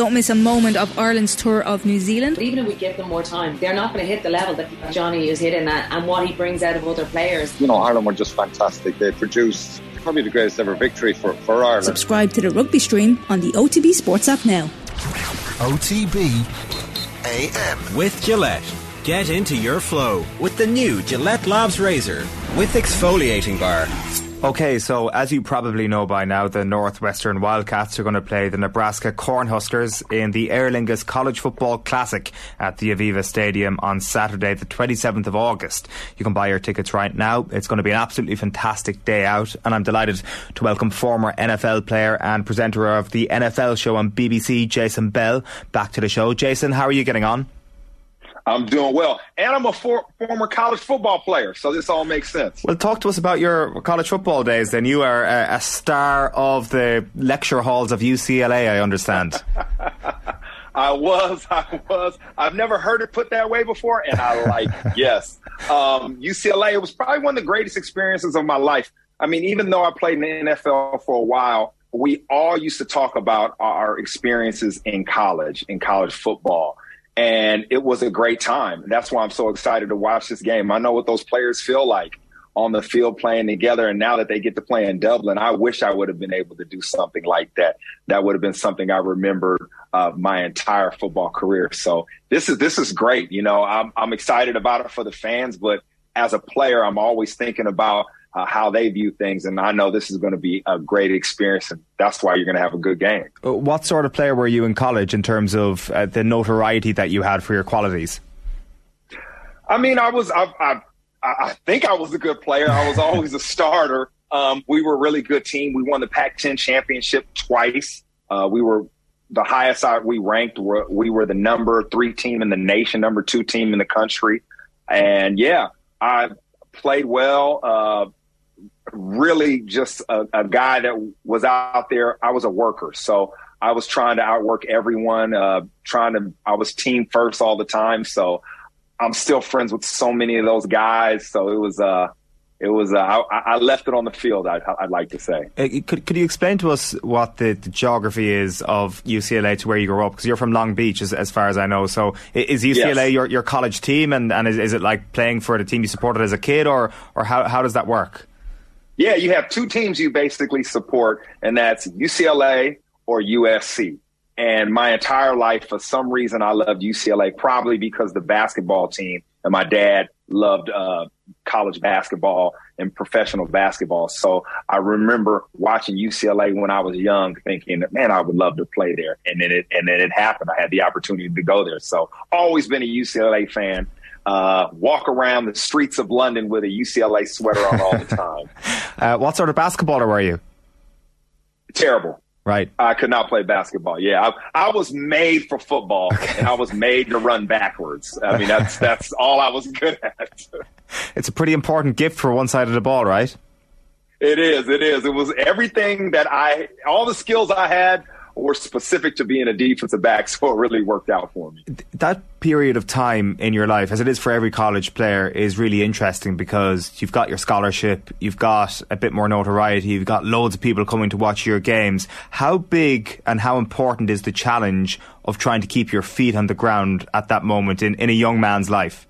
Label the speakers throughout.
Speaker 1: Don't miss a moment of Ireland's tour of New Zealand.
Speaker 2: Even if we give them more time, they're not going to hit the level that Johnny is hitting at and what he brings out of other players.
Speaker 3: You know, Ireland were just fantastic. They produced probably the greatest ever victory for, for Ireland.
Speaker 1: Subscribe to the rugby stream on the OTB Sports app now.
Speaker 4: OTB AM.
Speaker 5: With Gillette. Get into your flow with the new Gillette Labs Razor with exfoliating bar.
Speaker 6: Okay, so as you probably know by now, the Northwestern Wildcats are going to play the Nebraska Cornhuskers in the Aer Lingus College Football Classic at the Aviva Stadium on Saturday, the 27th of August. You can buy your tickets right now. It's going to be an absolutely fantastic day out, and I'm delighted to welcome former NFL player and presenter of the NFL show on BBC, Jason Bell, back to the show. Jason, how are you getting on?
Speaker 7: I'm doing well. And I'm a for, former college football player, so this all makes sense.
Speaker 6: Well, talk to us about your college football days then. You are a, a star of the lecture halls of UCLA, I understand.
Speaker 7: I was, I was. I've never heard it put that way before, and I like, yes. Um, UCLA, it was probably one of the greatest experiences of my life. I mean, even though I played in the NFL for a while, we all used to talk about our experiences in college, in college football and it was a great time. That's why I'm so excited to watch this game. I know what those players feel like on the field playing together. And now that they get to play in Dublin, I wish I would have been able to do something like that. That would have been something I remembered uh, my entire football career. So this is this is great. You know, I'm I'm excited about it for the fans, but as a player, I'm always thinking about uh, how they view things. And I know this is going to be a great experience, and that's why you're going to have a good game.
Speaker 6: Uh, what sort of player were you in college in terms of uh, the notoriety that you had for your qualities?
Speaker 7: I mean, I was, I, I, I think I was a good player. I was always a starter. Um, we were a really good team. We won the Pac-10 championship twice. Uh, we were the highest I, we ranked. Were, we were the number three team in the nation, number two team in the country. And yeah, I played well. Uh, really just a, a, guy that was out there. I was a worker, so I was trying to outwork everyone. Uh, trying to, I was team first all the time. So I'm still friends with so many of those guys. So it was, uh, it was, uh, I, I, left it on the field. I, would like to say.
Speaker 6: Uh, could Could you explain to us what the, the, geography is of UCLA to where you grew up? Because you're from Long Beach, as, as far as I know. So is UCLA yes. your, your college team, and, and is, is it like playing for the team you supported as a kid, or or how how does that work?
Speaker 7: Yeah, you have two teams you basically support, and that's UCLA or USC. And my entire life, for some reason, I loved UCLA, probably because the basketball team and my dad loved uh, college basketball and professional basketball. So I remember watching UCLA when I was young, thinking, man, I would love to play there. And then it and then it happened. I had the opportunity to go there. So always been a UCLA fan uh, walk around the streets of London with a UCLA sweater on all the time.
Speaker 6: uh, what sort of basketballer were you?
Speaker 7: Terrible.
Speaker 6: Right.
Speaker 7: I could not play basketball. Yeah, I, I was made for football, okay. and I was made to run backwards. I mean, that's that's all I was good at.
Speaker 6: it's a pretty important gift for one side of the ball, right?
Speaker 7: It is. It is. It was everything that I, all the skills I had or specific to being a defensive back, so it really worked out for me.
Speaker 6: That period of time in your life, as it is for every college player, is really interesting because you've got your scholarship, you've got a bit more notoriety, you've got loads of people coming to watch your games. How big and how important is the challenge of trying to keep your feet on the ground at that moment in, in a young man's life?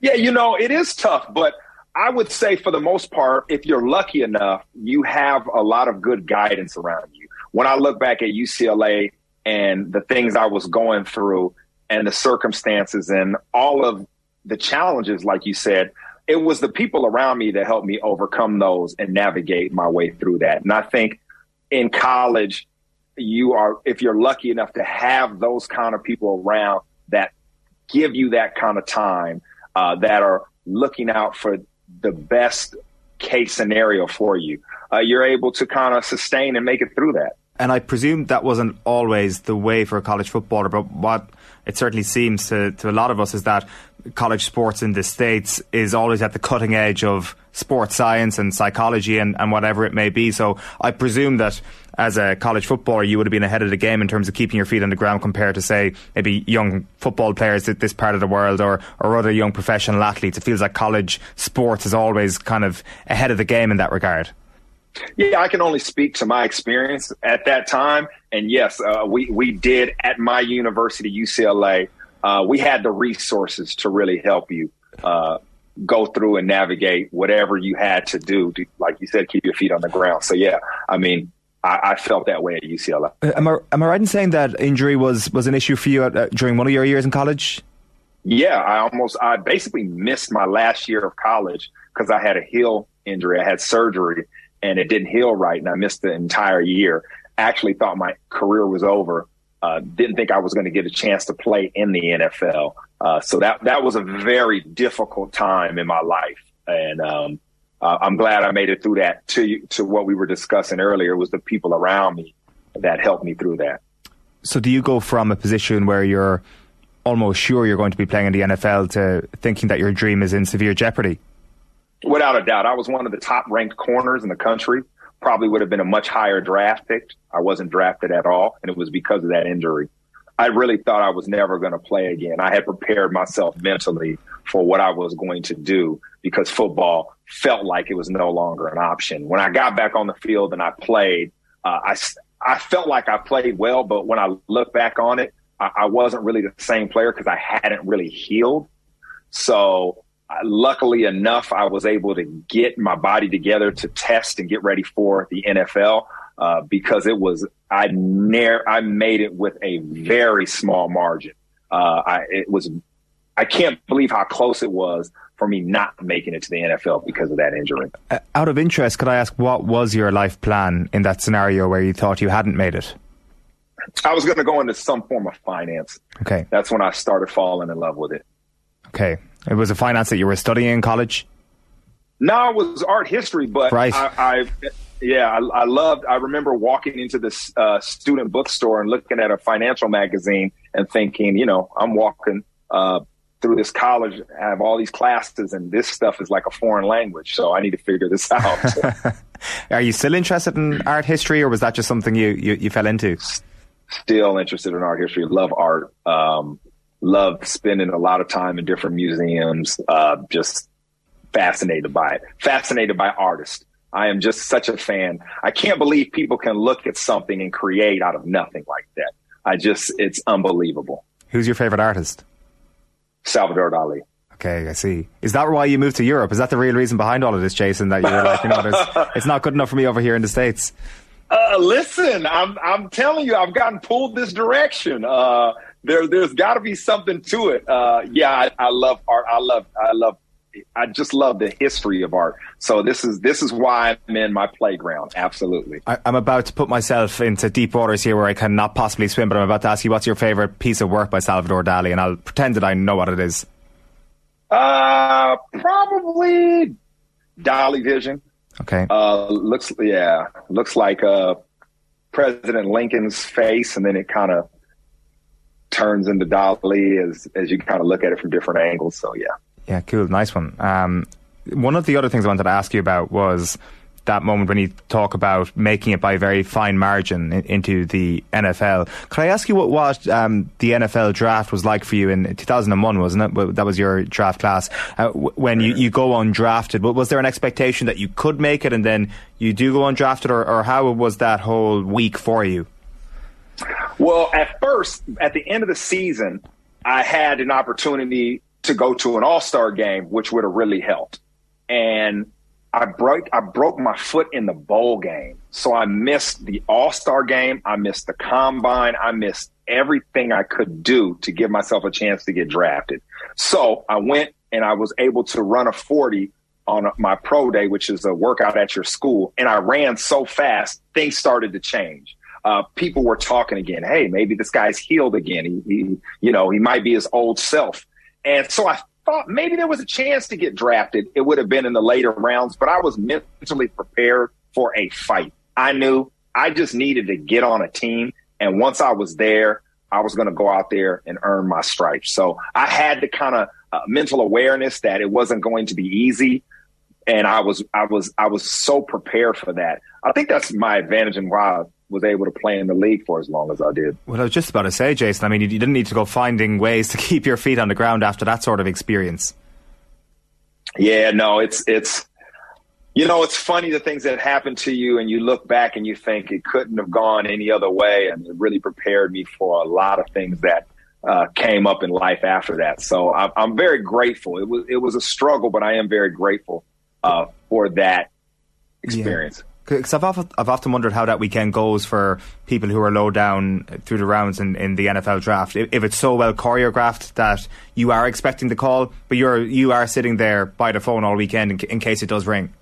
Speaker 7: Yeah, you know, it is tough, but I would say for the most part, if you're lucky enough, you have a lot of good guidance around you when I look back at UCLA and the things I was going through and the circumstances and all of the challenges, like you said, it was the people around me that helped me overcome those and navigate my way through that. And I think in college, you are, if you're lucky enough to have those kind of people around that give you that kind of time, uh, that are looking out for the best case scenario for you, uh, you're able to kind of sustain and make it through that.
Speaker 6: And I presume that wasn't always the way for a college footballer, but what it certainly seems to, to a lot of us is that college sports in the States is always at the cutting edge of sports science and psychology and, and whatever it may be. So I presume that as a college footballer, you would have been ahead of the game in terms of keeping your feet on the ground compared to, say, maybe young football players at this part of the world or, or other young professional athletes. It feels like college sports is always kind of ahead of the game in that regard.
Speaker 7: Yeah, I can only speak to my experience at that time. And yes, uh, we, we did at my university, UCLA, uh, we had the resources to really help you uh, go through and navigate whatever you had to do to, like you said, keep your feet on the ground. So, yeah, I mean, I, I felt that way at UCLA.
Speaker 6: Uh, am, I, am I right in saying that injury was, was an issue for you at, uh, during one of your years in college?
Speaker 7: Yeah, I almost, I basically missed my last year of college because I had a heel injury. I had surgery and it didn't heal right, and I missed the entire year. Actually, thought my career was over. Uh, didn't think I was going to get a chance to play in the NFL. Uh, so that that was a very difficult time in my life, and um, uh, I'm glad I made it through that. To to what we were discussing earlier was the people around me that helped me through that.
Speaker 6: So, do you go from a position where you're almost sure you're going to be playing in the NFL to thinking that your dream is in severe jeopardy?
Speaker 7: Without a doubt, I was one of the top ranked corners in the country. Probably would have been a much higher draft pick. I wasn't drafted at all, and it was because of that injury. I really thought I was never going to play again. I had prepared myself mentally for what I was going to do because football felt like it was no longer an option. When I got back on the field and I played, uh, I, I felt like I played well, but when I look back on it, I, I wasn't really the same player because I hadn't really healed. So luckily enough, I was able to get my body together to test and get ready for the NFL uh, because it was I near I made it with a very small margin. Uh, I it was I can't believe how close it was for me not making it to the NFL because of that injury.
Speaker 6: Uh, out of interest, could I ask what was your life plan in that scenario where you thought you hadn't made it?
Speaker 7: I was going to go into some form of finance.
Speaker 6: Okay,
Speaker 7: that's when I started falling in love with it.
Speaker 6: Okay, it was a finance that you were studying in college?
Speaker 7: No, it was art history, but
Speaker 6: right.
Speaker 7: I, I yeah, I, I, loved. I remember walking into this uh, student bookstore and looking at a financial magazine and thinking, you know, I'm walking uh, through this college, I have all these classes, and this stuff is like a foreign language. So I need to figure this out.
Speaker 6: Are you still interested in art history, or was that just something you you, you fell into?
Speaker 7: Still interested in art history. Love art. Um, love spending a lot of time in different museums. Uh, just fascinated by it. Fascinated by artists. I am just such a fan. I can't believe people can look at something and create out of nothing like that. I just, it's unbelievable.
Speaker 6: Who's your favorite artist?
Speaker 7: Salvador Dali.
Speaker 6: Okay, I see. Is that why you moved to Europe? Is that the real reason behind all of this, Jason? That you were like, you know, it's not good enough for me over here in the states.
Speaker 7: Uh, listen, I'm I'm telling you, I've gotten pulled this direction. Uh, there there's got to be something to it. Uh, yeah, I, I, love art. I love I love I just love the history of art. So this is this is why I'm in my playground. Absolutely.
Speaker 6: I, am about to put myself into deep waters here where I cannot possibly swim, but I'm about to ask you what's your favorite piece of work by Salvador Dali, and I'll pretend that I know what it is.
Speaker 7: Uh, probably Dali Vision.
Speaker 6: Okay.
Speaker 7: Uh, looks yeah, looks like uh President Lincoln's face, and then it kind of turns into Dali as as you kind of look at it from different angles. So yeah.
Speaker 6: Yeah, cool, nice one. Um, one of the other things I wanted to ask you about was that moment when you talk about making it by a very fine margin in, into the NFL. Could I ask you what, what um, the NFL draft was like for you in 2001, wasn't it? That was your draft class. Uh, when you, you go undrafted, was there an expectation that you could make it and then you do go undrafted, or, or how was that whole week for you?
Speaker 7: Well, at first, at the end of the season, I had an opportunity to go to an all star game, which would have really helped. And I broke I broke my foot in the bowl game. So I missed the all star game. I missed the combine. I missed everything I could do to give myself a chance to get drafted. So I went and I was able to run a 40 on my pro day, which is a workout at your school. And I ran so fast, things started to change uh, people were talking again. Hey, maybe this guy's healed again. He, he, you know, he might be his old self. And so I thought maybe there was a chance to get drafted. It would have been in the later rounds, but I was mentally prepared for a fight. I knew I just needed to get on a team. And once I was there, I was going to go out there and earn my stripes. So I had the kind of uh, mental awareness that it wasn't going to be easy. And I was, I was, I was so prepared for that. I think that's my advantage and why was able to play in the league for as long as I did.
Speaker 6: Well, I was just about to say, Jason. I mean, you, didn't need to go finding ways to keep your feet on the ground after that sort of experience.
Speaker 7: Yeah, no, it's it's you know, it's funny the things that happen to you, and you look back and you think it couldn't have gone any other way, and it really prepared me for a lot of things that uh, came up in life after that. So I'm, I'm, very grateful. It was it was a struggle, but I am very grateful uh, for that experience.
Speaker 6: Yeah. Because I've often, I've often wondered how that weekend goes for people who are low down through the rounds in, in the NFL draft. If, it's so well choreographed that you are expecting the call, but you're you are sitting there by the phone all weekend in, in case it does ring.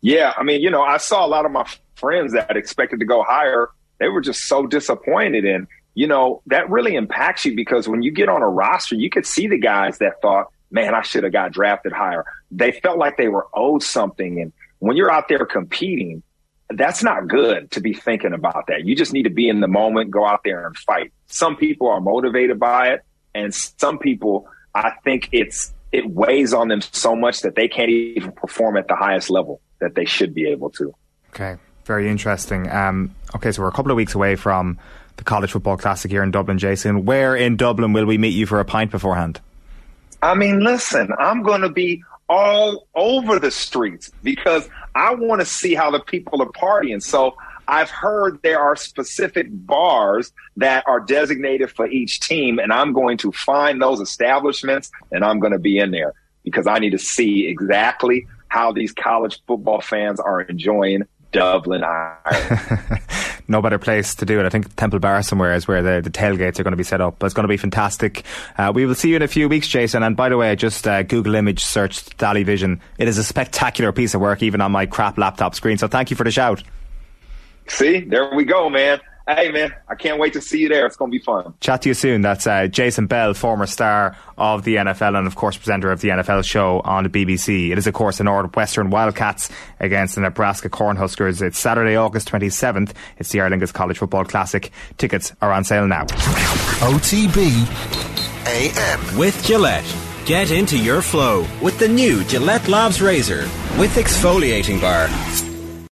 Speaker 7: Yeah, I mean, you know, I saw a lot of my friends that expected to go higher. They were just so disappointed, and you know that really impacts you because when you get on a roster, you could see the guys that thought, "Man, I should have got drafted higher." They felt like they were owed something, and when you're out there competing, that's not good to be thinking about that. You just need to be in the moment, go out there and fight. Some people are motivated by it, and some people, I think it's it weighs on them so much that they can't even perform at the highest level that they should be able to.
Speaker 6: Okay, very interesting. Um, okay, so we're a couple of weeks away from the College Football Classic here in Dublin, Jason. Where in Dublin will we meet you for a pint beforehand?
Speaker 7: I mean, listen, I'm going to be all over the streets because I want to see how the people are partying. So I've heard there are specific bars that are designated for each team, and I'm going to find those establishments and I'm going to be in there because I need to see exactly how these college football fans are enjoying Dublin, Ireland.
Speaker 6: no better place to do it. I think Temple Bar somewhere is where the, the tailgates are going to be set up. But it's going to be fantastic. Uh, we will see you in a few weeks, Jason. And by the way, I just uh, Google image searched Dali Vision. It is a spectacular piece of work, even on my crap laptop screen. So thank you for the shout.
Speaker 7: See, there we go, man. Hey, man, I can't wait to see you there. It's going to be fun.
Speaker 6: Chat to you soon. That's uh, Jason Bell, former star of the NFL and, of course, presenter of the NFL show on the BBC. It is, of course, the Northwestern Wildcats against the Nebraska Cornhuskers. It's Saturday, August 27th. It's the Aer Lingus College Football Classic. Tickets are on sale now.
Speaker 4: OTB AM.
Speaker 5: With Gillette. Get into your flow with the new Gillette Labs Razor with exfoliating bar.